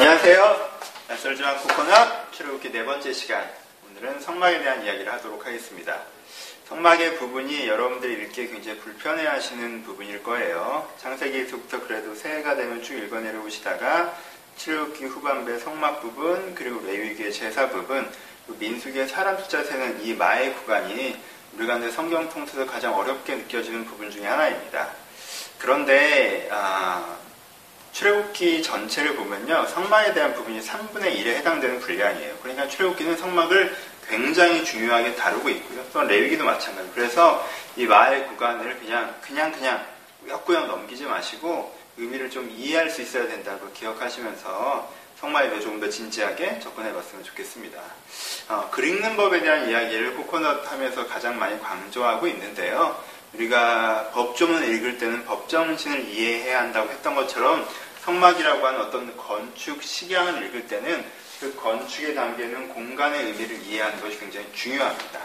안녕하세요. 낯설지만 코코넛 출애굽기 네 번째 시간. 오늘은 성막에 대한 이야기를 하도록 하겠습니다. 성막의 부분이 여러분들이 읽기에 굉장히 불편해하시는 부분일 거예요. 창세기에서부터 그래도 새해가 되면 쭉 읽어내려오시다가 출애굽기 후반부의 성막 부분 그리고 레위기의 제사 부분 민수기의 사람 숫자 세는 이 마의 구간이 우리가 이제 성경 통틀어서 가장 어렵게 느껴지는 부분 중에 하나입니다. 그런데 아, 출애굽기 전체를 보면요 성막에 대한 부분이 3분의 1에 해당되는 분량이에요. 그러니까 출애굽기는 성막을 굉장히 중요하게 다루고 있고요. 또 레위기도 마찬가지. 그래서 이 마의 구간을 그냥 그냥 그냥 꾸역꾸역 넘기지 마시고 의미를 좀 이해할 수 있어야 된다고 기억하시면서 성마에 조금 더 진지하게 접근해 봤으면 좋겠습니다. 어, 글 읽는 법에 대한 이야기를 코코넛 하면서 가장 많이 강조하고 있는데요. 우리가 법조문을 읽을 때는 법정신을 이해해야 한다고 했던 것처럼 성막이라고 하는 어떤 건축 식양을 읽을 때는 그 건축에 담기는 공간의 의미를 이해하는 것이 굉장히 중요합니다.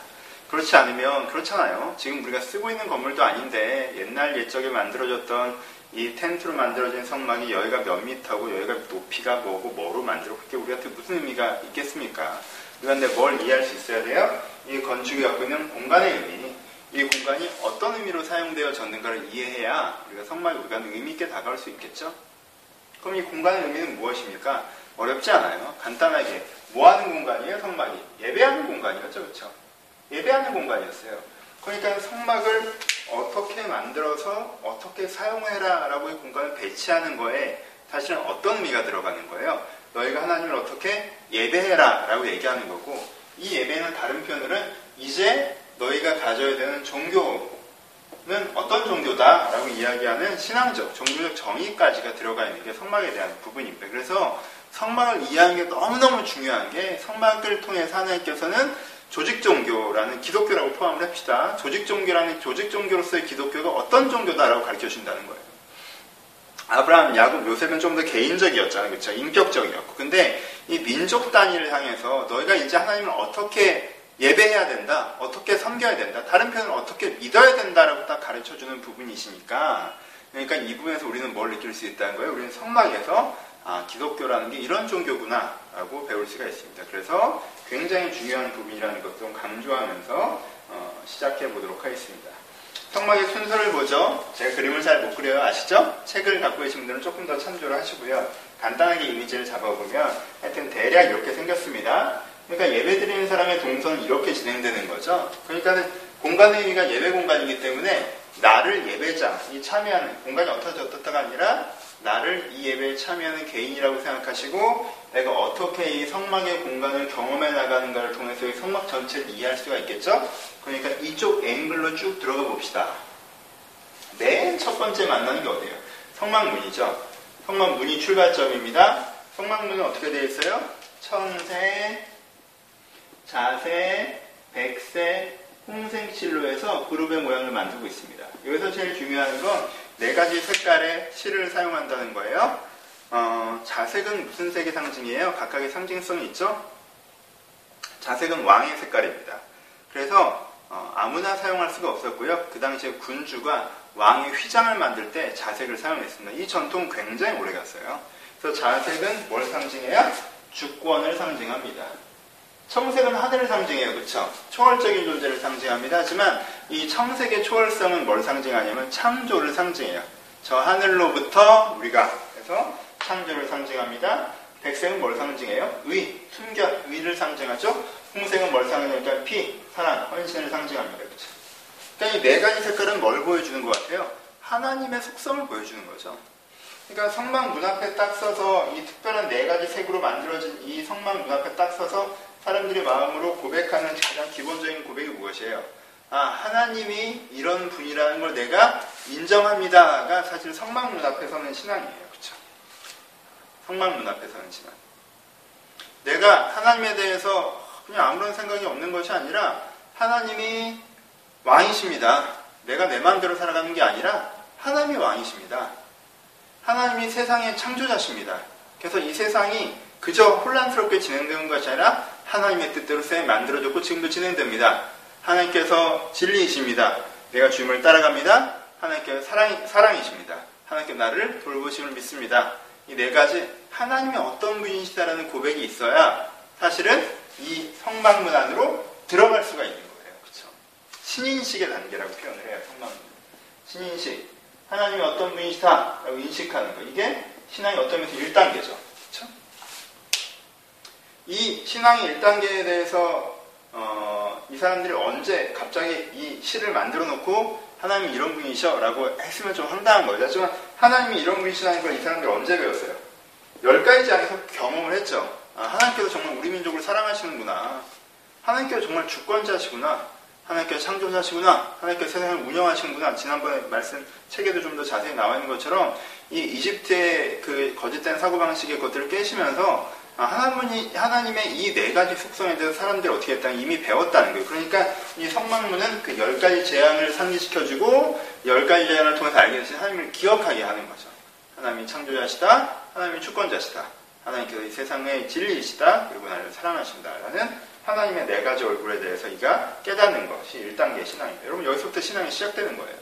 그렇지 않으면 그렇잖아요. 지금 우리가 쓰고 있는 건물도 아닌데 옛날 옛적에 만들어졌던 이 텐트로 만들어진 성막이 여기가 몇 미터고 여기가 높이가 뭐고 뭐로 만들고 그게 우리한테 무슨 의미가 있겠습니까? 그런데 뭘 이해할 수 있어야 돼요? 이 건축이 갖고 있는 공간의 의미, 이 공간이 어떤 의미로 사용되어졌는가를 이해해야 우리가 성막이 우리가 의미 있게 다가올 수 있겠죠? 그럼 이 공간의 의미는 무엇입니까? 어렵지 않아요. 간단하게 뭐 하는 공간이에요? 성막이 예배하는 공간이었죠, 그렇죠? 예배하는 공간이었어요. 그러니까 성막을 어떻게 만들어서 어떻게 사용해라라고 이 공간을 배치하는 거에 사실은 어떤 의미가 들어가는 거예요? 너희가 하나님을 어떻게 예배해라라고 얘기하는 거고 이 예배는 다른 표현으로는 이제 너희가 가져야 되는 종교는 어떤 종교다 라고 이야기하는 신앙적, 종교적 정의까지가 들어가 있는 게 성막에 대한 부분입니다. 그래서 성막을 이해하는 게 너무너무 중요한 게 성막을 통해서 하나님께서는 조직 종교라는 기독교라고 포함을 합시다. 조직 종교라는 조직 종교로서의 기독교가 어떤 종교다라고 가르쳐 준다는 거예요. 아브라함, 야곱, 요셉은 좀 더 개인적이었잖아요. 그렇죠? 인격적이었고. 근데 이 민족 단위를 향해서 너희가 이제 하나님을 어떻게 예배해야 된다, 어떻게 섬겨야 된다, 다른 편은 어떻게 믿어야 된다라고 딱 가르쳐 주는 부분이시니까 그러니까 이 부분에서 우리는 뭘 느낄 수 있다는 거예요? 우리는 성막에서 아, 기독교라는 게 이런 종교구나라고 배울 수가 있습니다. 그래서 굉장히 중요한 부분이라는 것도 강조하면서 어, 시작해 보도록 하겠습니다. 성막의 순서를 보죠. 제가 그림을 잘 못 그려요. 아시죠? 책을 갖고 계신 분들은 조금 더 참조를 하시고요. 간단하게 이미지를 잡아보면 하여튼 대략 이렇게 생겼습니다. 그러니까 예배 드리는 사람의 동선은 이렇게 진행되는 거죠. 그러니까 공간의 의미가 예배 공간이기 때문에 나를 예배자, 이 참여하는 공간이 어떻다 어떻다가 아니라 나를 이 예배에 참여하는 개인이라고 생각하시고 내가 어떻게 이 성막의 공간을 경험해 나가는가를 통해서 이 성막 전체를 이해할 수가 있겠죠? 그러니까 이쪽 앵글로 쭉 들어가 봅시다. 맨 첫 번째 만나는 게 어디예요? 성막문이죠. 성막문이 출발점입니다. 성막문은 어떻게 되어 있어요? 청색, 자색, 백색, 홍색실로 해서 그룹의 모양을 만들고 있습니다. 여기서 제일 중요한 건 네 가지 색깔의 실을 사용한다는 거예요. 어, 자색은 무슨 색의 상징이에요? 각각의 상징성이 있죠? 자색은 왕의 색깔입니다. 그래서 어, 아무나 사용할 수가 없었고요. 그 당시에 군주가 왕의 휘장을 만들 때 자색을 사용했습니다. 이 전통 굉장히 오래 갔어요. 그래서 자색은 뭘 상징해요? 주권을 상징합니다. 청색은 하늘을 상징해요. 그렇죠? 초월적인 존재를 상징합니다. 하지만 이 청색의 초월성은 뭘 상징하냐면 창조를 상징해요. 저 하늘로부터 우리가 해서 창조를 상징합니다. 백색은 뭘 상징해요? 의, 순결, 의를 상징하죠. 홍색은 뭘 상징하니까 피, 사랑, 헌신을 상징합니다. 그렇죠? 그러니까 이 네 가지 색깔은 뭘 보여주는 것 같아요? 하나님의 속성을 보여주는 거죠. 그러니까 성막 문 앞에 딱 서서 이 특별한 네 가지 색으로 만들어진 이 성막 문 앞에 딱 서서 사람들이 마음으로 고백하는 가장 기본적인 고백이 무엇이에요? 아, 하나님이 이런 분이라는 걸 내가 인정합니다가 사실 성막 문 앞에 서는 신앙이에요. 그렇죠? 성막 문 앞에 서는 신앙. 내가 하나님에 대해서 그냥 아무런 생각이 없는 것이 아니라 하나님이 왕이십니다. 내가 내 마음대로 살아가는 게 아니라 하나님이 왕이십니다. 하나님이 세상의 창조자십니다. 그래서 이 세상이 그저 혼란스럽게 진행되는 것이 아니라 하나님의 뜻대로 쌤 만들어졌고 지금도 진행됩니다. 하나님께서 진리이십니다. 내가 주님을 따라갑니다. 하나님께서 사랑, 사랑이십니다. 하나님께 나를 돌보심을 믿습니다. 이 네 가지 하나님이 어떤 분이시다라는 고백이 있어야 사실은 이 성막문 안으로 들어갈 수가 있는 거예요. 그렇죠? 신인식의 단계라고 표현을 해요. 성막문. 신인식. 하나님이 어떤 분이시다라고 인식하는 거. 이게 신앙이 어떤 면에서 1단계죠. 이 신앙의 1단계에 대해서 어, 이 사람들이 언제 갑자기 이 시를 만들어 놓고 하나님이 이런 분이셔 라고 했으면 좀 황당한 거죠. 하지만 하나님이 이런 분이시라는 걸 이 사람들이 언제 배웠어요? 열 가지 장에서 경험을 했죠. 아, 하나님께서 정말 우리 민족을 사랑하시는구나. 하나님께서 정말 주권자시구나. 하나님께서 창조자시구나. 하나님께서 세상을 운영하시는구나. 지난번에 말씀 책에도 좀 더 자세히 나와 있는 것처럼 이 이집트의 그 거짓된 사고방식의 것들을 깨시면서 아, 하나님이, 하나님의 이 네 가지 속성에 대해서 사람들이 어떻게 했다는 이미 배웠다는 거예요. 그러니까 이 성막문은 그 열 가지 재앙을 상기시켜주고 열 가지 재앙을 통해서 알게 되신 하나님을 기억하게 하는 거죠. 하나님이 창조자시다. 하나님이 주권자시다. 하나님께서 이 세상의 진리이시다. 그리고 나를 사랑하신다 라는 하나님의 네 가지 얼굴에 대해서 이가 깨닫는 것이 1단계 신앙입니다. 여러분 여기서부터 신앙이 시작되는 거예요.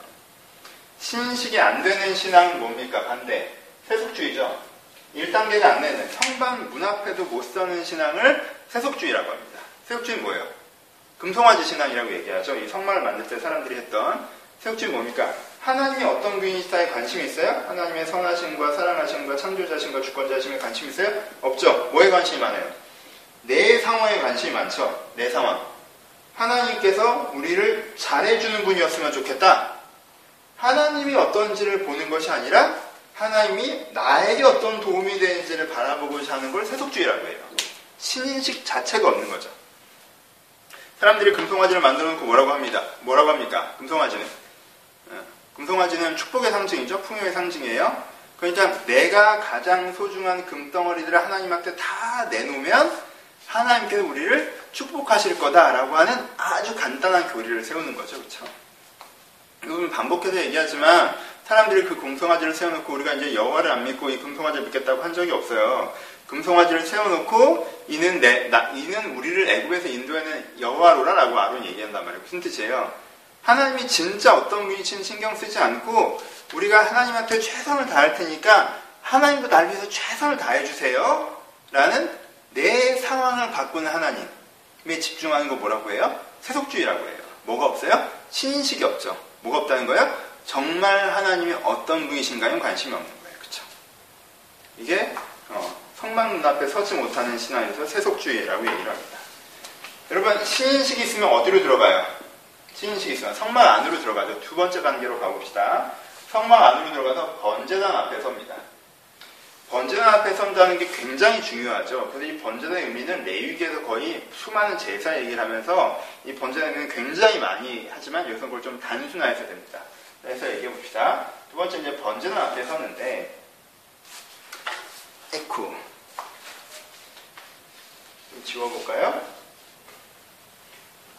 신식이 안 되는 신앙은 뭡니까? 반대. 세속주의죠. 1단계가 안 되는 성방 문 앞에도 못 서는 신앙을 세속주의라고 합니다. 세속주의는 뭐예요? 금송아지 신앙이라고 얘기하죠. 이 성막을 만들 때 사람들이 했던 세속주의 뭡니까? 하나님이 어떤 분이시다에 관심이 있어요? 하나님의 선하심과 사랑하심과 창조자심과 주권자심에 관심이 있어요? 없죠. 뭐에 관심이 많아요? 내 상황에 관심이 많죠. 내 상황. 하나님께서 우리를 잘해주는 분이었으면 좋겠다. 하나님이 어떤지를 보는 것이 아니라 하나님이 나에게 어떤 도움이 되는지를 바라보고자 하는 걸 세속주의라고 해요. 신인식 자체가 없는 거죠. 사람들이 금송아지를 만들어 놓고 뭐라고 합니다. 뭐라고 합니까? 금송아지는. 어, 금송아지는 축복의 상징이죠. 풍요의 상징이에요. 그러니까 내가 가장 소중한 금덩어리들을 하나님한테 다 내놓으면 하나님께서 우리를 축복하실 거다라고 하는 아주 간단한 교리를 세우는 거죠. 그렇죠? 이건 반복해서 얘기하지만 사람들이 그 금송아지를 세워놓고 우리가 이제 여호와를 안 믿고 이 금송아지를 믿겠다고 한 적이 없어요. 금송아지를 세워놓고 이는 내, 나, 이는 우리를 애굽에서 인도하는 여호와로라라고 아론 얘기한단 말이에요. 무슨 뜻이에요? 하나님이 진짜 어떤 분이신 신경 쓰지 않고 우리가 하나님한테 최선을 다할 테니까 하나님도 날 위해서 최선을 다해 주세요. 라는 내 상황을 바꾸는 하나님에 집중하는 거 뭐라고 해요? 세속주의라고 해요. 뭐가 없어요? 신인식이 없죠. 뭐가 없다는 거예요? 정말 하나님이 어떤 분이신가에 관심이 없는 거예요. 그쵸? 이게 어, 성막 눈앞에 서지 못하는 신앙에서 세속주의라고 얘기를 합니다. 여러분 신인식이 있으면 어디로 들어가요? 신인식이 있으면 성막 안으로 들어가죠. 두 번째 단계로 가봅시다. 성막 안으로 들어가서 번제단 앞에 섭니다. 번제단 앞에 선다는 게 굉장히 중요하죠. 그래서 이 번제단의 의미는 레위기에서 거의 수많은 제사 얘기를 하면서 이 의미는 굉장히 많이 하지만 여기서 그걸 좀 단순화해서 됩니다. 그래서 얘기해 봅시다. 두 번째 이제 번제단 앞에 섰는데 에쿠 좀 지워볼까요?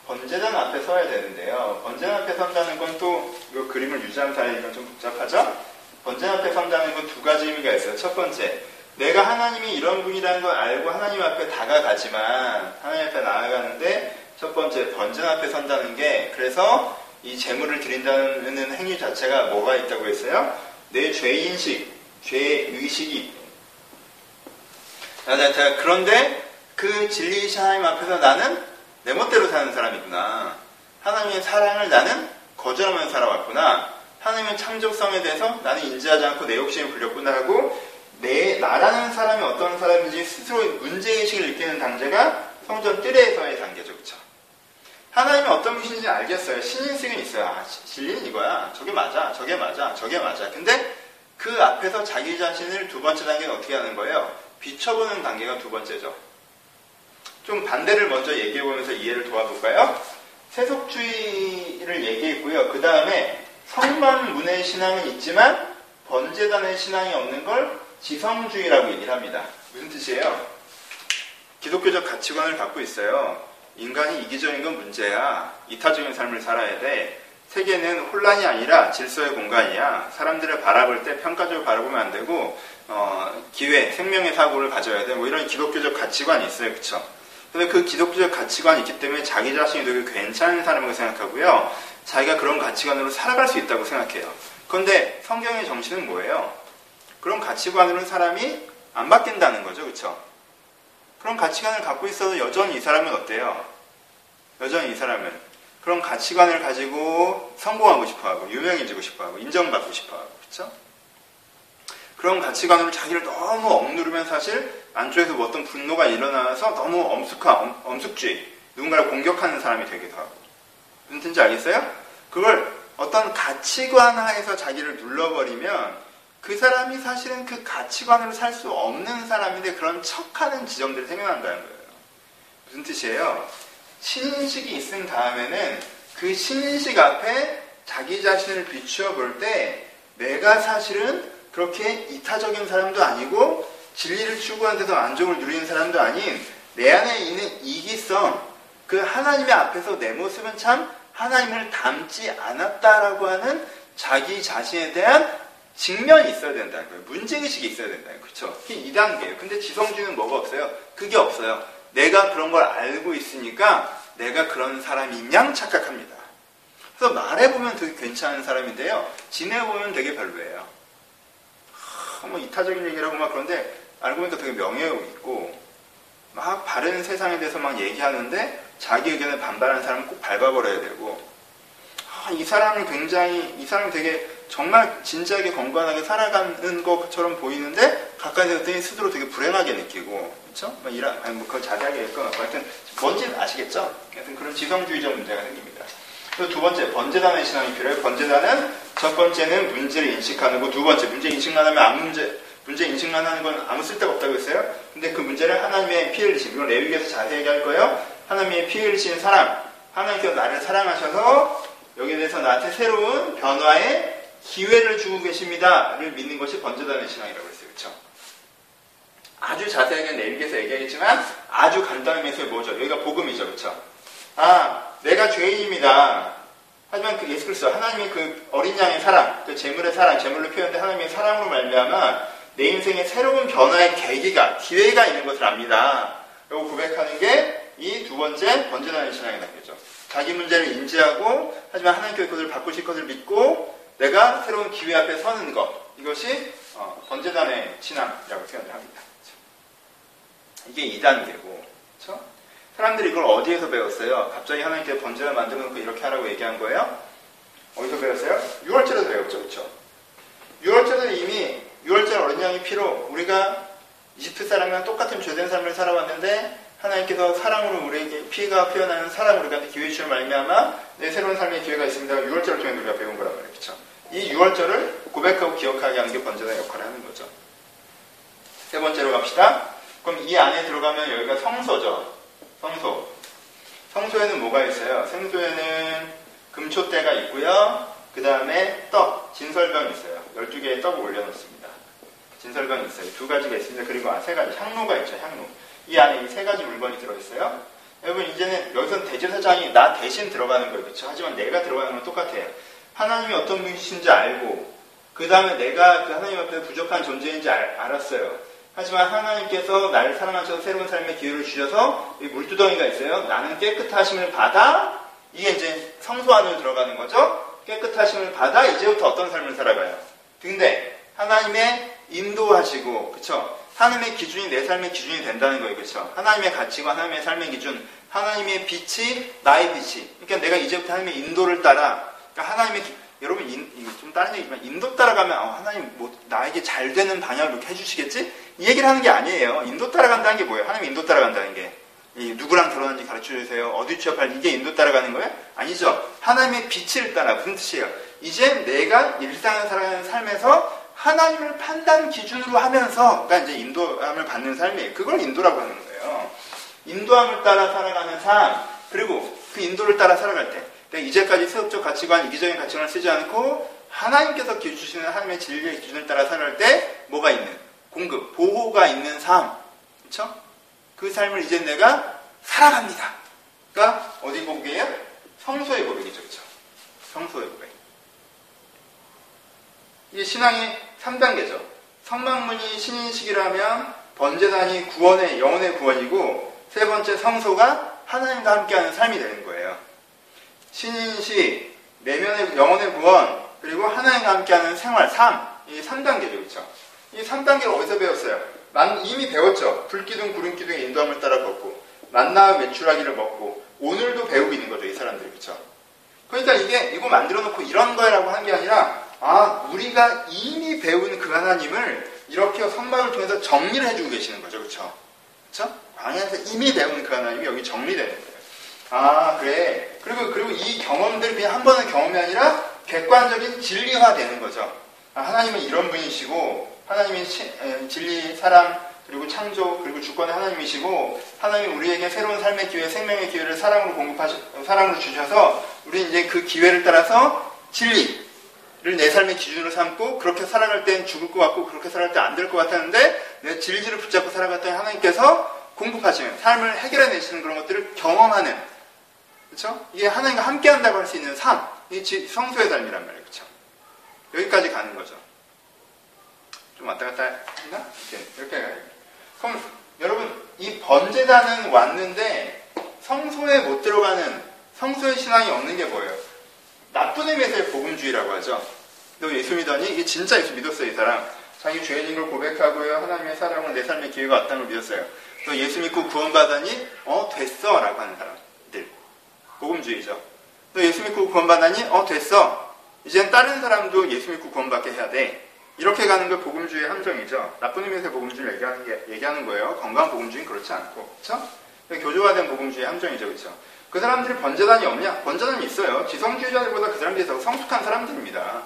번제단 앞에 서야 되는데요. 번제단 앞에 선다는 건 또 이 그림을 유지한 사이니까 좀 복잡하죠? 번제단 앞에 선다는 건 두 가지 의미가 있어요. 첫 번째, 내가 하나님이 이런 분이라는 걸 알고 하나님 앞에 다가가지만 하나님 앞에 나아가는데 첫 번째 번제단 앞에 선다는 게 그래서 이 재물을 드린다는 행위 자체가 뭐가 있다고 했어요? 내 죄인식, 죄의식이. 그런데 그 진리이신 하나님 앞에서 나는 내 멋대로 사는 사람이구나. 하나님의 사랑을 나는 거절하면서 살아왔구나. 하나님의 창조성에 대해서 나는 인지하지 않고 내 욕심을 부렸구나 하고 내 나라는 사람이 어떤 사람인지 스스로 문제의식을 느끼는 단계가 성전 뜰에서의 단계죠. 그렇죠? 하나님이 어떤 분이신지 알겠어요. 신인식은 있어요. 아, 진리는 이거야. 저게 맞아. 저게 맞아. 저게 맞아. 근데 그 앞에서 자기 자신을 두 번째 단계는 어떻게 하는 거예요? 비춰보는 단계가 두 번째죠. 좀 반대를 먼저 얘기해보면서 이해를 도와볼까요? 세속주의를 얘기했고요. 그 다음에 성만문의 신앙은 있지만 번제단의 신앙이 없는 걸 지성주의라고 얘기를 합니다. 무슨 뜻이에요? 기독교적 가치관을 갖고 있어요. 인간이 이기적인 건 문제야. 이타적인 삶을 살아야 돼. 세계는 혼란이 아니라 질서의 공간이야. 사람들을 바라볼 때 평가적으로 바라보면 안 되고 어, 기회, 생명의 사고를 가져야 돼. 뭐 이런 기독교적 가치관이 있어요, 그렇죠? 근데 그 기독교적 가치관이 있기 때문에 자기 자신이 되게 괜찮은 사람이라고 생각하고요. 자기가 그런 가치관으로 살아갈 수 있다고 생각해요. 그런데 성경의 정신은 뭐예요? 그런 가치관으로는 사람이 안 바뀐다는 거죠. 그쵸? 그런 가치관을 갖고 있어도 여전히 이 사람은 어때요? 여전히 이 사람은 그런 가치관을 가지고 성공하고 싶어 하고, 유명해지고 싶어 하고, 인정받고 싶어 하고, 그쵸? 그런 가치관으로 자기를 너무 억누르면 사실 안쪽에서 뭐 어떤 분노가 일어나서 너무 엄숙한, 엄, 숙주의 누군가를 공격하는 사람이 되기도 하고. 무슨 뜻인지 알겠어요? 그걸 어떤 가치관 하에서 자기를 눌러버리면 그 사람이 사실은 그 가치관으로 살 수 없는 사람인데 그런 척하는 지점들이 생겨난다는 거예요. 무슨 뜻이에요? 신인식이 있은 다음에는 그 신인식 앞에 자기 자신을 비추어 볼 때 내가 사실은 그렇게 이타적인 사람도 아니고 진리를 추구하는 데서 만족을 누리는 사람도 아닌 내 안에 있는 이기성, 그 하나님의 앞에서 내 모습은 참 하나님을 닮지 않았다라고 하는 자기 자신에 대한 직면이 있어야 된다는 거예요. 문제의식이 있어야 된다는 거예요. 그게 2단계예요. 근데 지성주의는 뭐가 없어요? 그게 없어요. 내가 그런 걸 알고 있으니까 내가 그런 사람인 양 착각합니다. 그래서 말해보면 되게 괜찮은 사람인데요. 지내보면 되게 별로예요. 하, 뭐 이타적인 얘기를 하고 막 그런데 알고 보니까 되게 명예욕 있고 막 바른 세상에 대해서 막 얘기하는데 자기 의견에 반발하는 사람은 꼭 밟아버려야 되고 아, 이 사람은 굉장히 이 사람이 되게 정말 진지하게 건강하게 살아가는 것처럼 보이는데 가까이서 봤더니 스스로 되게 불행하게 느끼고 그렇죠? 뭐 이런 아니 뭐 그걸 자세하게 읽어놓고 하여튼 뭔지는 아시겠죠? 하여튼 그런 지성주의적 문제가 생깁니다. 두 번째 번제단의 신앙이 필요해요. 번제단은 첫 번째는 문제를 인식하는 거, 두 번째 문제 인식만 하면 아무 문제 문제 인식만 하는 건 아무 쓸데가 없다고 했어요. 근데 그 문제를 하나님의 피 흘리심 이건 레위기에서 자세히 할 거예요. 하나님의 피 흘리신 사람 하나님께서 나를 사랑하셔서 여기에 대해서 나한테 새로운 변화의 기회를 주고 계십니다를 믿는 것이 번제단의 신앙이라고 했어요. 그렇죠? 아주 자세하게 내일기에서 얘기하겠지만 아주 간단하면서 뭐죠? 여기가 복음이죠. 그렇죠? 아, 내가 죄인입니다. 하지만 그 예수 그리스도 하나님의 그 어린 양의 사랑, 그 재물의 사랑, 재물로 표현된 하나님의 사랑으로 말미암아 내 인생에 새로운 변화의 계기가 기회가 있는 것을 압니다. 라고 고백하는 게 이 두 번째 번제단의 신앙의 단계죠. 자기 문제를 인지하고 하지만 하나님께서 그것을 바꾸실 것을 믿고 내가 새로운 기회 앞에 서는 것 이것이 어, 번제단의 신앙이라고 표현을 합니다. 이게 2단계고 그렇죠? 사람들이 이걸 어디에서 배웠어요? 갑자기 하나님께 번제를 만들어 놓고 이렇게 하라고 얘기한 거예요? 어디서 배웠어요? 6월절에서 배웠죠. 그렇죠? 6월절은 이미 6월절 어린 양이 피로 우리가 이집트 사람이랑 똑같은 죄된 삶을 살아왔는데 하나님께서 사랑으로 우리에게 피가 피어나는 사랑으로 우리한테 기회 주시는 말미암아 내 새로운 삶의 기회가 있습니다. 6월절을 통해 우리가 배운 거란 말이에요. 그렇죠? 이 6월절을 고백하고 기억하게 하는 게 번제의 역할을 하는 거죠. 세 번째로 갑시다. 그럼 이 안에 들어가면 여기가 성소죠. 성소. 성소에는 뭐가 있어요? 성소에는 금초대가 있고요. 그 다음에 떡, 진설병이 있어요. 12개의 떡을 올려놓습니다. 진설병이 있어요. 두 가지가 있습니다. 그리고 아, 세 가지, 향로가 있죠. 향로. 이 안에 이 세 가지 물건이 들어있어요. 여러분 이제는 여기서는 대제사장이 나 대신 들어가는 거예요. 그렇죠? 하지만 내가 들어가는 건 똑같아요. 하나님이 어떤 분이신지 알고 그 다음에 내가 그 하나님 앞에 부족한 존재인지 알, 알았어요. 하지만 하나님께서 나를 사랑하셔서 새로운 삶의 기회를 주셔서 이 물두덩이가 있어요. 나는 깨끗하심을 받아 이게 이제 성소 안으로 들어가는 거죠. 깨끗하심을 받아 이제부터 어떤 삶을 살아가요. 근데 하나님의 인도하시고 그쵸 하나님의 기준이 내 삶의 기준이 된다는 거예요. 그렇죠? 하나님의 가치관, 하나님의 삶의 기준, 하나님의 빛이 나의 빛이. 그러니까 내가 이제부터 하나님의 인도를 따라 그러니까 하나님의 여러분 인, 좀 다른 얘기지만 인도 따라가면 어, 하나님 뭐 나에게 잘 되는 이렇게 해주시겠지? 이 얘기를 하는 게 아니에요. 인도 따라간다는 게 뭐예요? 하나님 인도 따라간다는 게 누구랑 결혼하는지 가르쳐 주세요. 어디 취업할 이게 인도 따라가는 거예요? 아니죠. 하나님의 빛을 따라 무슨 뜻이에요? 이제 내가 일상을 살아가는 삶에서 하나님을 판단 기준으로 하면서 그러니까 이제 인도함을 받는 삶이에요. 그걸 인도라고 하는 거예요. 인도함을 따라 살아가는 삶 그리고 그 인도를 따라 살아갈 때 그러니까 이제까지 세속적 가치관, 이기적인 가치관을 쓰지 않고 하나님께서 주시는 하나님의 진리의 기준을 따라 살아갈 때 뭐가 있는 공급, 보호가 있는 삶 그렇죠? 그 삶을 이제 내가 살아갑니다. 그러니까 어디 고백이에요? 성소의 고백이죠. 그렇죠? 성소의 고백. 이게 신앙의 3단계죠. 성막문이 신인식이라면 번제단이 구원의 영혼의 구원이고 세 번째 성소가 하나님과 함께하는 삶이 되는 거예요. 신인식, 내면의 영혼의 구원, 그리고 하나님과 함께하는 생활, 삶, 이 3단계죠. 그렇죠? 이 3단계를 어디서 배웠어요? 만, 이미 배웠죠. 불기둥, 구름기둥의 인도함을 따라 걷고, 만나 매출하기를 먹고, 오늘도 배우고 있는 거죠, 이 사람들이. 그쵸? 그러니까 이게, 이거 만들어 놓고 이런 거라고 하는 게 아니라, 아, 우리가 이미 배운 그 하나님을 이렇게 선박을 통해서 정리를 해주고 계시는 거죠. 그쵸? 그쵸? 광야에서 이미 배운 그 하나님이 여기 정리되는 거예요. 아, 그래. 그리고, 그리고 이 경험들이 그냥 한 번의 경험이 아니라 객관적인 진리화 되는 거죠. 아, 하나님은 이런 분이시고, 하나님이 진리, 사랑, 그리고 창조, 그리고 주권의 하나님이시고, 하나님 우리에게 새로운 삶의 기회, 생명의 기회를 사랑으로 공급하셔, 사랑으로 주셔서, 우리 이제 그 기회를 따라서 진리를 내 삶의 기준으로 삼고, 그렇게 살아갈 땐 죽을 것 같고, 그렇게 살아갈 때 안 될 것 같았는데, 내 진리를 붙잡고 살아갔더니 하나님께서 공급하시는, 삶을 해결해 내시는 그런 것들을 경험하는, 그렇죠? 이게 하나님과 함께 한다고 할 수 있는 삶, 이 성소의 삶이란 말이에요. 그렇죠? 여기까지 가는 거죠. 좀 왔다 갔다 했나? 이렇게, 이렇게 가요. 그럼 여러분 이 번제단은 왔는데 성소에 못 들어가는 성소의 신앙이 없는 게 뭐예요? 나쁜 의미에서의 복음주의라고 하죠. 너 예수 믿었니? 이게 진짜 예수 믿었어요, 이 사람. 자기 죄인인 걸 고백하고요. 하나님의 사랑을 내 삶의 기회가 왔다는 걸 믿었어요. 너 예수 믿고 구원받았니? 어, 됐어. 라고 하는 사람들. 복음주의죠. 너 예수 믿고 구원받았니? 어, 됐어. 이젠 다른 사람도 예수 믿고 구원받게 해야 돼. 이렇게 가는 게 복음주의의 함정이죠. 나쁜 의미에서 복음주의를 얘기하는, 게, 얘기하는 거예요. 건강한 복음주의는 그렇지 않고. 그쵸? 교조화된 복음주의의 함정이죠. 그쵸? 그 사람들이 번제단이 없냐? 번제단이 있어요. 지성주의자들보다 그 사람들이 더 성숙한 사람들입니다.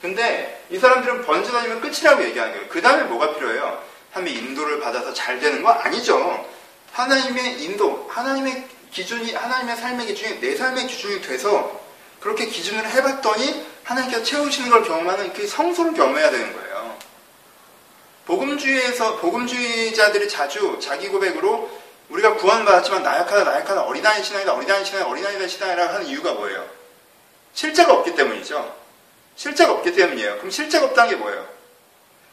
근데 이 사람들은 번제단이면 끝이라고 얘기하는 거예요. 그 다음에 뭐가 필요해요? 하나님의 인도를 받아서 잘 되는 거 아니죠. 하나님의 인도, 하나님의 기준이, 하나님의 삶의 기준이 내 삶의 기준이 돼서 그렇게 기준을 해봤더니 하나님께서 채우시는 걸 경험하는 그 성소를 경험해야 되는 거예요. 복음주의에서, 복음주의자들이 자주 자기 고백으로 우리가 구원받았지만 나약하다, 나약하다, 어리다니 신앙이다, 어리다니 신앙이다, 어리다니다 신앙이라고 하는 이유가 뭐예요? 실제가 없기 때문이죠. 실제가 없기 때문이에요. 그럼 실제가 없다는 게 뭐예요?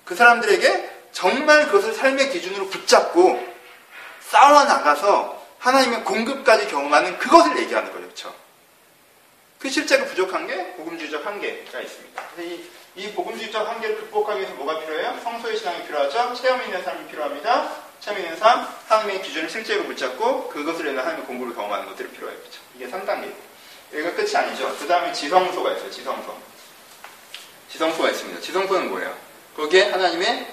그 사람들에게 정말 그것을 삶의 기준으로 붙잡고 싸워 나가서 하나님의 공급까지 경험하는 그것을 얘기하는 거죠. 그렇죠? 그 실제로 부족한 게 복음주의적 한계가 있습니다. 이, 이 복음주의적 한계를 극복하기 위해서 뭐가 필요해요? 성소의 신앙이 필요하죠. 체험 있는 삶이 필요합니다. 체험 있는 삶, 하나님의 기준을 실제로 붙잡고 그것을 위해 하나님의 공부를 경험하는 것들이 필요해요. 그렇죠? 이게 3단계고. 여기가 끝이 아니죠. 그 다음에 지성소가 있어요. 지성소. 지성소가 있습니다. 지성소는 뭐예요? 거기에 하나님의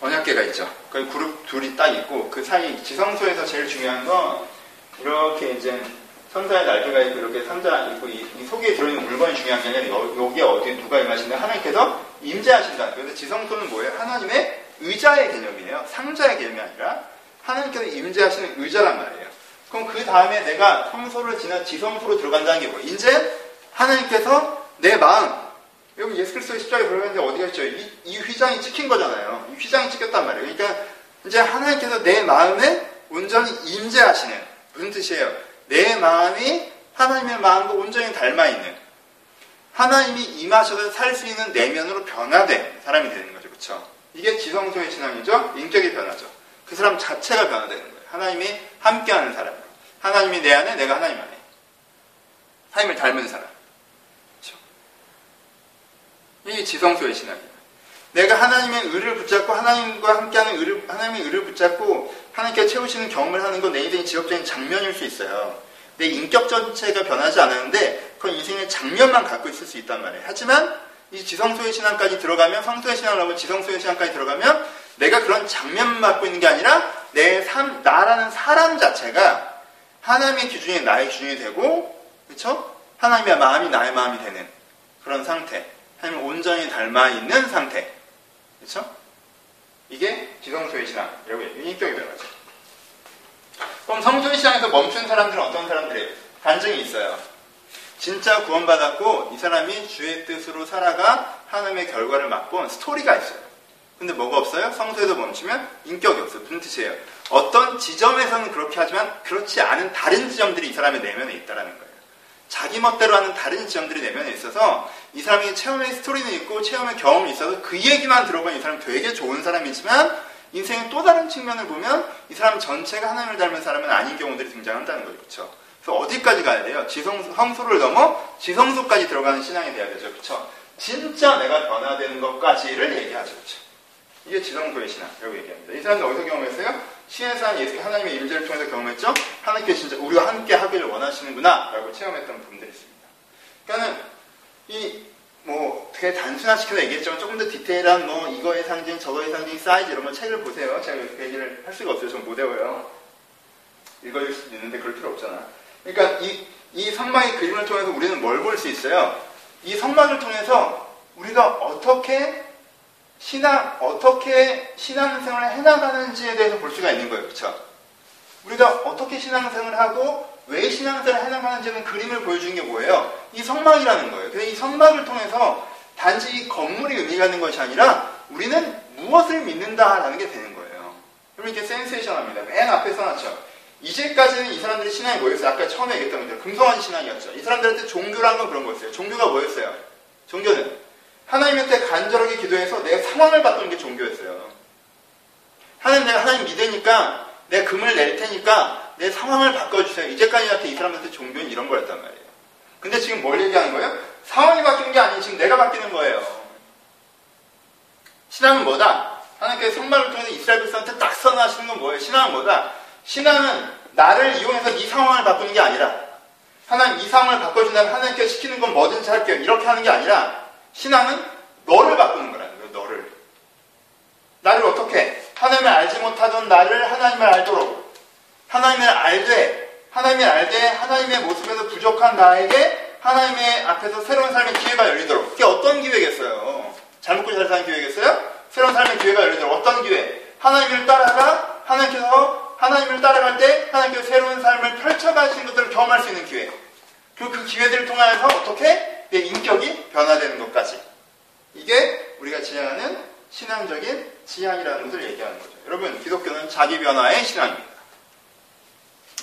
언약계가 있죠. 거기 그룹 둘이 딱 있고 그 사이 지성소에서 제일 중요한 건 이렇게 이제 천사의 날개가 있고 이렇게 상자 있고 이, 이 속에 들어있는 물건이 중요한 게 아니라 여기에 어디 누가 임하시는데 하나님께서 임재하신다. 그래서 지성소는 뭐예요? 하나님의 의자의 개념이에요. 상자의 개념이 아니라 하나님께서 임재하시는 의자란 말이에요. 그럼 그 다음에 내가 성소를 지나 지성소로 들어간다는 게 뭐예요? 이제 하나님께서 내 마음 여러분 예수 그리스도의 십자가에 들어가는데 어디가 있죠? 이, 이 휘장이 찍힌 거잖아요. 이 휘장이 찍혔단 말이에요. 그러니까 이제 하나님께서 내 마음에 온전히 임재하시는 무슨 뜻이에요? 내 마음이 하나님의 마음과 온전히 닮아 있는 하나님이 임하셔서 살 수 있는 내면으로 변화된 사람이 되는 거죠. 그렇죠? 이게 지성소의 신앙이죠. 인격이 변하죠. 그 사람 자체가 변화되는 거예요. 하나님이 함께하는 사람으로. 하나님이 내 안에, 내가 하나님 안에. 하나님을 닮은 사람. 그렇죠? 이게 지성소의 신앙이에요. 내가 하나님의 의를 붙잡고 하나님과 함께하는 의를, 하나님의 의를 붙잡고 하나님께 채우시는 경험을 하는 건 내 인생의 직업적인 장면일 수 있어요. 내 인격 전체가 변하지 않았는데 그건 인생의 장면만 갖고 있을 수 있단 말이에요. 하지만 이 지성소의 신앙까지 들어가면 성소의 신앙을 하고 지성소의 신앙까지 들어가면 내가 그런 장면만 갖고 있는 게 아니라 내 삶, 나라는 사람 자체가 하나님의 기준이 나의 기준이 되고 그렇죠? 하나님의 마음이 나의 마음이 되는 그런 상태. 하나님을 온전히 닮아 있는 상태. 그렇죠? 이게 지성소의 신앙이라고 해요. 인격의 변화죠. 그럼 성소의 신앙에서 멈춘 사람들은 어떤 사람들이에요? 반증이 있어요. 진짜 구원받았고 이 사람이 주의 뜻으로 살아가 하나님의 결과를 맛본 스토리가 있어요. 근데 뭐가 없어요? 성소에서 멈추면 인격이 없어요. 무슨 뜻이에요? 어떤 지점에서는 그렇게 하지만 그렇지 않은 다른 지점들이 이 사람의 내면에 있다라는 거예요. 자기 멋대로 하는 다른 지점들이 내면에 있어서 이 사람이 체험의 스토리는 있고 체험의 경험이 있어서 그 얘기만 들어보면 이 사람 되게 좋은 사람이지만 인생의 또 다른 측면을 보면 이 사람 전체가 하나님을 닮은 사람은 아닌 경우들이 등장한다는 거죠. 그렇죠? 그래서 어디까지 가야 돼요? 지성, 성소를 넘어 지성소까지 들어가는 신앙이 돼야 되죠. 그렇죠? 진짜 내가 변화되는 것까지를 얘기하죠. 그렇죠? 이게 지성소의 신앙이라고 얘기합니다. 이 사람들 어디서 경험했어요? 신의 산 예수 하나님의 임재를 통해서 경험했죠. 하나님께 진짜 우리와 함께 하기를 원하시는구나 라고 체험했던 부분들이 있습니다. 그러니까는 이 뭐 되게 단순화시켜서 얘기했지만 조금 더 디테일한 뭐 이거의 상징, 저거의 상징, 사이즈 이런 거 책을 보세요. 제가 그 얘기를 할 수가 없어요. 전 못 외워요. 읽어줄 수도 있는데 그럴 필요 없잖아. 그러니까 이, 이 성막의 그림을 통해서 우리는 뭘 볼 수 있어요? 이 성막을 통해서 우리가 어떻게 신앙, 어떻게 신앙생활을 해나가는지에 대해서 볼 수가 있는 거예요. 그쵸? 우리가 어떻게 신앙생활을 하고 왜 신앙생활을 해나가는지는 그림을 보여주는 게 뭐예요? 이 성막이라는 거예요. 그래서 이 성막을 통해서 단지 이 건물이 의미가 있는 것이 아니라 우리는 무엇을 믿는다라는 게 되는 거예요. 여러분 이렇게 센세이션합니다. 맨 앞에 써놨죠. 이제까지는 이 사람들이 신앙이 뭐였어요? 아까 처음에 얘기했던 것처럼 금성한 신앙이었죠. 이 사람들한테 종교라는 건 그런 거였어요. 종교가 뭐였어요? 종교는 하나님한테 간절하게 기도해서 내 상황을 바꾸는 게 종교였어요. 하나님 내가 하나님 믿으니까 내가 금을 낼 테니까 내 상황을 바꿔주세요. 이제까지한테 이 사람한테 종교는 이런 거였단 말이에요. 근데 지금 뭘 얘기하는 거예요? 상황이 바뀌는 게 아니고 지금 내가 바뀌는 거예요. 신앙은 뭐다? 하나님께서 성막을 통해서 이스라엘 백성한테 딱 선언하시는 건 뭐예요? 신앙은 뭐다? 신앙은 나를 이용해서 네 상황을 바꾸는 게 아니라 하나님 이 상황을 바꿔준다면 하나님께 시키는 건 뭐든지 할게요. 이렇게 하는 게 아니라 신앙은 너를 바꾸는 거라는 거예요. 너를. 나를 어떻게? 하나님을 알지 못하던 나를 하나님을 알도록 하나님을 알되 하나님을 알되 하나님의 모습에서 부족한 나에게 하나님의 앞에서 새로운 삶의 기회가 열리도록 그게 어떤 기회겠어요? 잘 먹고 잘 사는 기회겠어요? 새로운 삶의 기회가 열리도록 어떤 기회? 하나님을 따라가 하나님께서 하나님을 따라갈 때 하나님께서 새로운 삶을 펼쳐가시는 것들을 경험할 수 있는 기회. 그리고 그 기회들을 통해서 어떻게 내 인격이 변화되는 것까지. 이게 우리가 지향하는 신앙적인 지향이라는 것을 얘기하는 거죠. 여러분, 기독교는 자기 변화의 신앙입니다.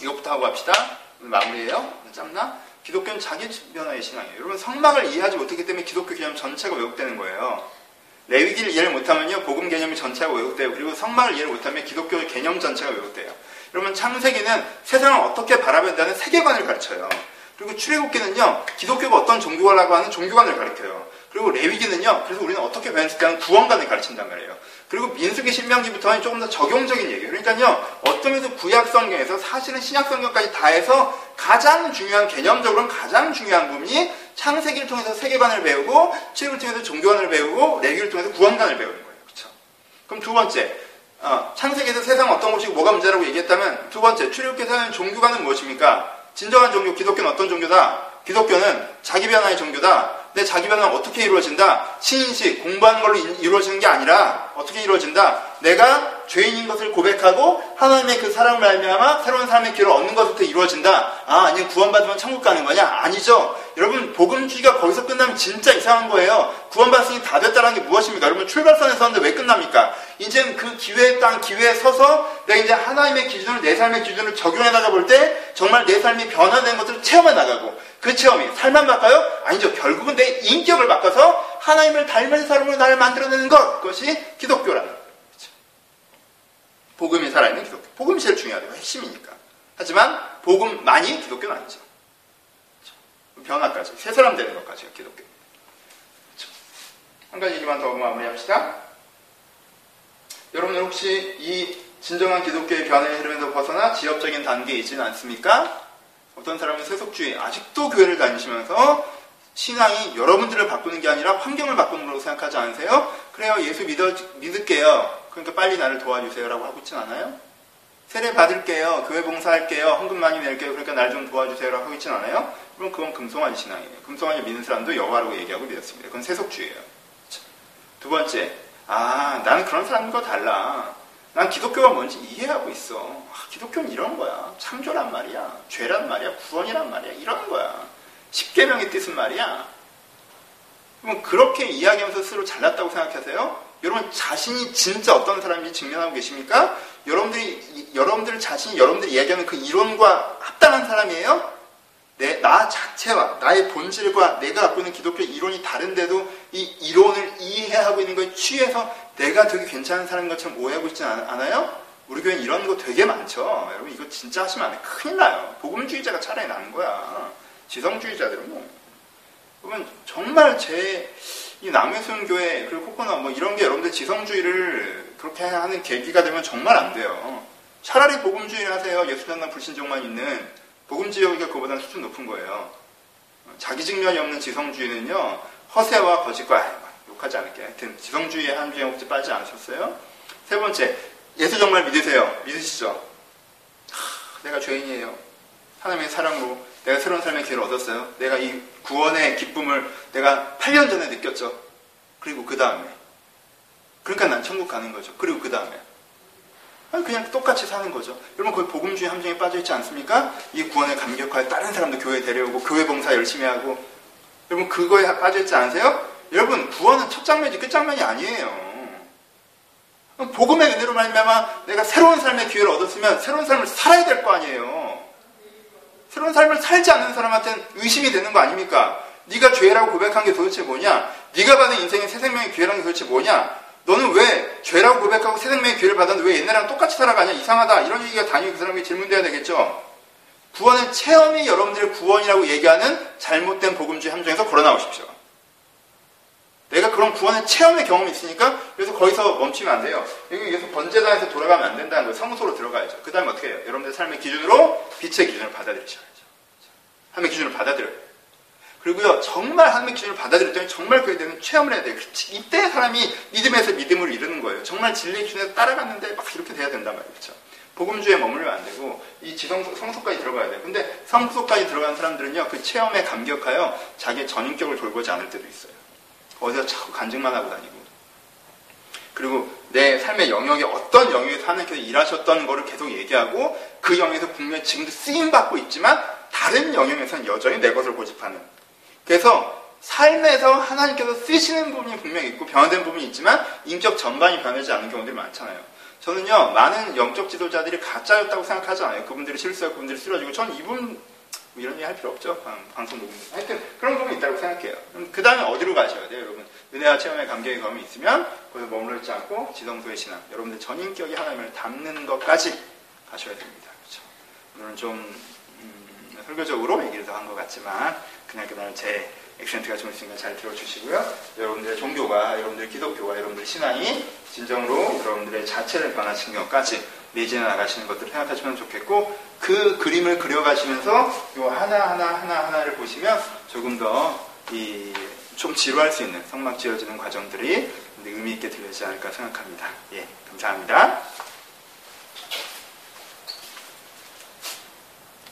이것부터 하고 갑시다. 마무리예요. 짧나? 기독교는 자기 변화의 신앙이에요. 여러분, 성막을 이해하지 못했기 때문에 기독교 개념 전체가 왜곡되는 거예요. 레위기를 이해를 못하면요, 복음 개념이 전체가 왜곡돼요. 그리고 성막을 이해를 못하면 기독교 개념 전체가 왜곡돼요. 여러분, 창세기는 세상을 어떻게 바라본다는 세계관을 가르쳐요. 그리고 출애굽기는요, 기독교가 어떤 종교라고 하는 종교관을 가르쳐요. 그리고 레위기는요, 그래서 우리는 어떻게 변했을까는 구원관을 가르친단 말이에요. 그리고 민수기 신명기부터는 조금 더 적용적인 얘기예요. 그러니까요, 어떤 면에서 구약 성경에서 사실은 신약 성경까지 다 해서 가장 중요한 개념적으로는 가장 중요한 부분이 창세기를 통해서 세계관을 배우고 출애굽을 통해서 종교관을 배우고 레위기를 통해서 구원관을 배우는 거예요. 그렇죠? 그럼 두 번째, 어, 창세기에서 세상 어떤 것이 뭐가 문제라고 얘기했다면 두 번째, 출애굽께서는 종교관은 무엇입니까? 진정한 종교, 기독교는 어떤 종교다? 기독교는 자기 변화의 종교다. 근데 자기 변화는 어떻게 이루어진다? 신인식, 공부하는 걸로 이루어지는 게 아니라 어떻게 이루어진다? 내가 죄인인 것을 고백하고 하나님의 그 사랑을 알면하 새로운 삶의 길을 얻는 것부터 이루어진다. 아, 아니 구원받으면 천국 가는 거냐? 아니죠. 여러분 복음주의가 거기서 끝나면 진짜 이상한 거예요. 구원받았으니 다 됐다는 게 무엇입니까? 여러분 출발선에 섰는데 왜 끝납니까? 이제는 그 기회에 땅 기회에 서서 내가 이제 하나님의 기준을 내 삶의 기준을 적용해 나가 볼 때 정말 내 삶이 변화된 것을 체험해 나가고 그 체험이 삶만 바꿔요? 아니죠. 결국은 내 인격을 바꿔서 하나님을 닮은 사람으로 나를 만들어내는 것 그것이 기독교라는 거예요. 그렇죠? 복음이 살아있는 기독교. 복음이 제일 중요하죠. 핵심이니까. 하지만 복음만이 기독교는 아니죠. 그렇죠? 변화까지 새 사람 되는 것까지가 기독교. 그렇죠? 한 가지 얘기만 더 마무리합시다. 여러분들 혹시 이 진정한 기독교의 변화의 흐름에서 벗어나 지역적인 단계에 있지는 않습니까? 어떤 사람은 세속주의, 아직도 교회를 다니시면서 신앙이 여러분들을 바꾸는 게 아니라 환경을 바꾸는 걸로 생각하지 않으세요? 그래요, 예수 믿어, 믿을게요. 그러니까 빨리 나를 도와주세요 라고 하고 있진 않아요? 세례 받을게요. 교회 봉사할게요. 헌금 많이 낼게요. 그러니까 날 좀 도와주세요 라고 하고 있진 않아요? 그럼 그건 금송아지 신앙이에요. 금송아지 믿는 사람도 여호와라고 얘기하고 믿었습니다. 그건 세속주의예요. 두 번째, 아, 나는 그런 사람과 달라. 난 기독교가 뭔지 이해하고 있어. 아, 기독교는 이런 거야. 창조란 말이야. 죄란 말이야. 구원이란 말이야. 이런 거야. 십계명의 뜻은 말이야. 그럼 그렇게 이야기하면서 스스로 잘났다고 생각하세요? 여러분 자신이 진짜 어떤 사람인지 증명하고 계십니까? 여러분들이 여러분들 자신이 여러분들이 이야기하는 그 이론과 합당한 사람이에요? 내, 나 자체와 나의 본질과 내가 갖고 있는 기독교 이론이 다른데도 이 이론을 이해하고 있는 것에 취해서 내가 되게 괜찮은 사람인 것처럼 오해하고 있지 않아요? 우리 교회는 이런 거 되게 많죠. 여러분 이거 진짜 하시면 안 돼. 큰일 나요. 복음주의자가 차라리 나는 거야. 지성주의자들은 뭐. 그러면 정말 제 이 남해순 교회 그리고 코코넛 뭐 이런 게 여러분들 지성주의를 그렇게 하는 계기가 되면 정말 안 돼요. 차라리 복음주의를 하세요. 예수전당 불신종만 있는 복음주의가 그보다는 수준 높은 거예요. 자기 증명이 없는 지성주의는요 허세와 거짓과 욕하지 않을게. 하여튼 지성주의의 한 주에 혹시 빠지지 않으셨어요? 세 번째 예수 정말 믿으세요. 믿으시죠? 하, 내가 죄인이에요. 하나님의 사랑으로 내가 새로운 삶의 기회를 얻었어요. 내가 이 구원의 기쁨을 내가 8년 전에 느꼈죠. 그리고 그 다음에. 그러니까 난 천국 가는 거죠. 그리고 그 다음에. 그냥 똑같이 사는 거죠. 여러분 거기 복음주의 함정에 빠져있지 않습니까? 이 구원에 감격하여 다른 사람도 교회 데려오고 교회 봉사 열심히 하고 여러분 그거에 빠져있지 않으세요? 여러분 구원은 첫 장면이지 끝 장면이 아니에요. 복음의 은혜로 말미암아 내가 새로운 삶의 기회를 얻었으면 새로운 삶을 살아야 될 거 아니에요. 새로운 삶을 살지 않는 사람한테는 의심이 되는 거 아닙니까? 네가 죄라고 고백한 게 도대체 뭐냐? 네가 받은 인생의 새 생명의 기회라는 게 도대체 뭐냐? 너는 왜 죄라고 고백하고 새 생명의 기회를 받았는데 왜 옛날랑 똑같이 살아가냐? 이상하다. 이런 얘기가 단위 그 사람에게 질문돼야 되겠죠. 구원은 체험이 여러분들의 구원이라고 얘기하는 잘못된 복음주의 함정에서 걸어 나오십시오. 그런 구원의 체험의 경험이 있으니까 그래서 거기서 멈추면 안 돼요. 여기 계속 번제단에서 돌아가면 안 된다는 거예요. 성소로 들어가야죠. 그 다음에 어떻게 해요? 여러분들 삶의 기준으로 빛의 기준을 받아들이셔야죠. 하나님의 기준을 받아들여요. 그리고요, 정말 하나님의 기준을 받아들였더니 정말 그에 대한 체험을 해야 돼요. 이때 사람이 믿음에서 믿음을 이루는 거예요. 정말 진리의 기준에서 따라갔는데 막 이렇게 돼야 된단 말이죠. 복음주에 머물면 안 되고 이 지성 성소까지 들어가야 돼요. 근데 성소까지 들어가는 사람들은요, 그 체험에 감격하여 자기의 전인격을 돌보지 않을 때도 있어요. 어디서 자꾸 간증만 하고 다니고. 그리고 내 삶의 영역에 어떤 영역에서 하나님께서 일하셨던 거를 계속 얘기하고 그 영역에서 분명히 지금도 쓰임받고 있지만 다른 영역에서는 여전히 내 것을 고집하는. 그래서 삶에서 하나님께서 쓰시는 부분이 분명히 있고 변화된 부분이 있지만 인격 전반이 변하지 않는 경우들이 많잖아요. 저는요, 많은 영적 지도자들이 가짜였다고 생각하지 않아요. 그분들이 실수하고 그분들이 쓰러지고. 저는 이분 뭐 이런 얘기 할 필요 없죠. 방 송 녹음. 하여튼 그런 부분이 있다고 생각해요. 그 다음에 어디로 가셔야 돼요, 여러분? 은혜와 체험의 감격의 경험이 있으면 거기서 있지 않고 지성소의 신앙, 여러분들 전인격이 하나님을 담는 것까지 가셔야 됩니다. 그렇죠? 오늘은 좀 음, 설교적으로 얘기를 더 한 것 같지만 그냥 그날 제 액센트가 좀 있으니까 잘 들어주시고요. 여러분들의 종교가, 여러분들의 기독교가, 여러분들의 신앙이 진정으로 여러분들의 자체를 변화시키는 것까지 내지해 나가시는 것들을 생각하시면 좋겠고 그 그림을 그려가시면서 요 하나 하나 하나 하나를 보시면 조금 더 이 좀 지루할 수 있는 성막 지어지는 과정들이 의미 있게 들리지 않을까 생각합니다. 예, 감사합니다.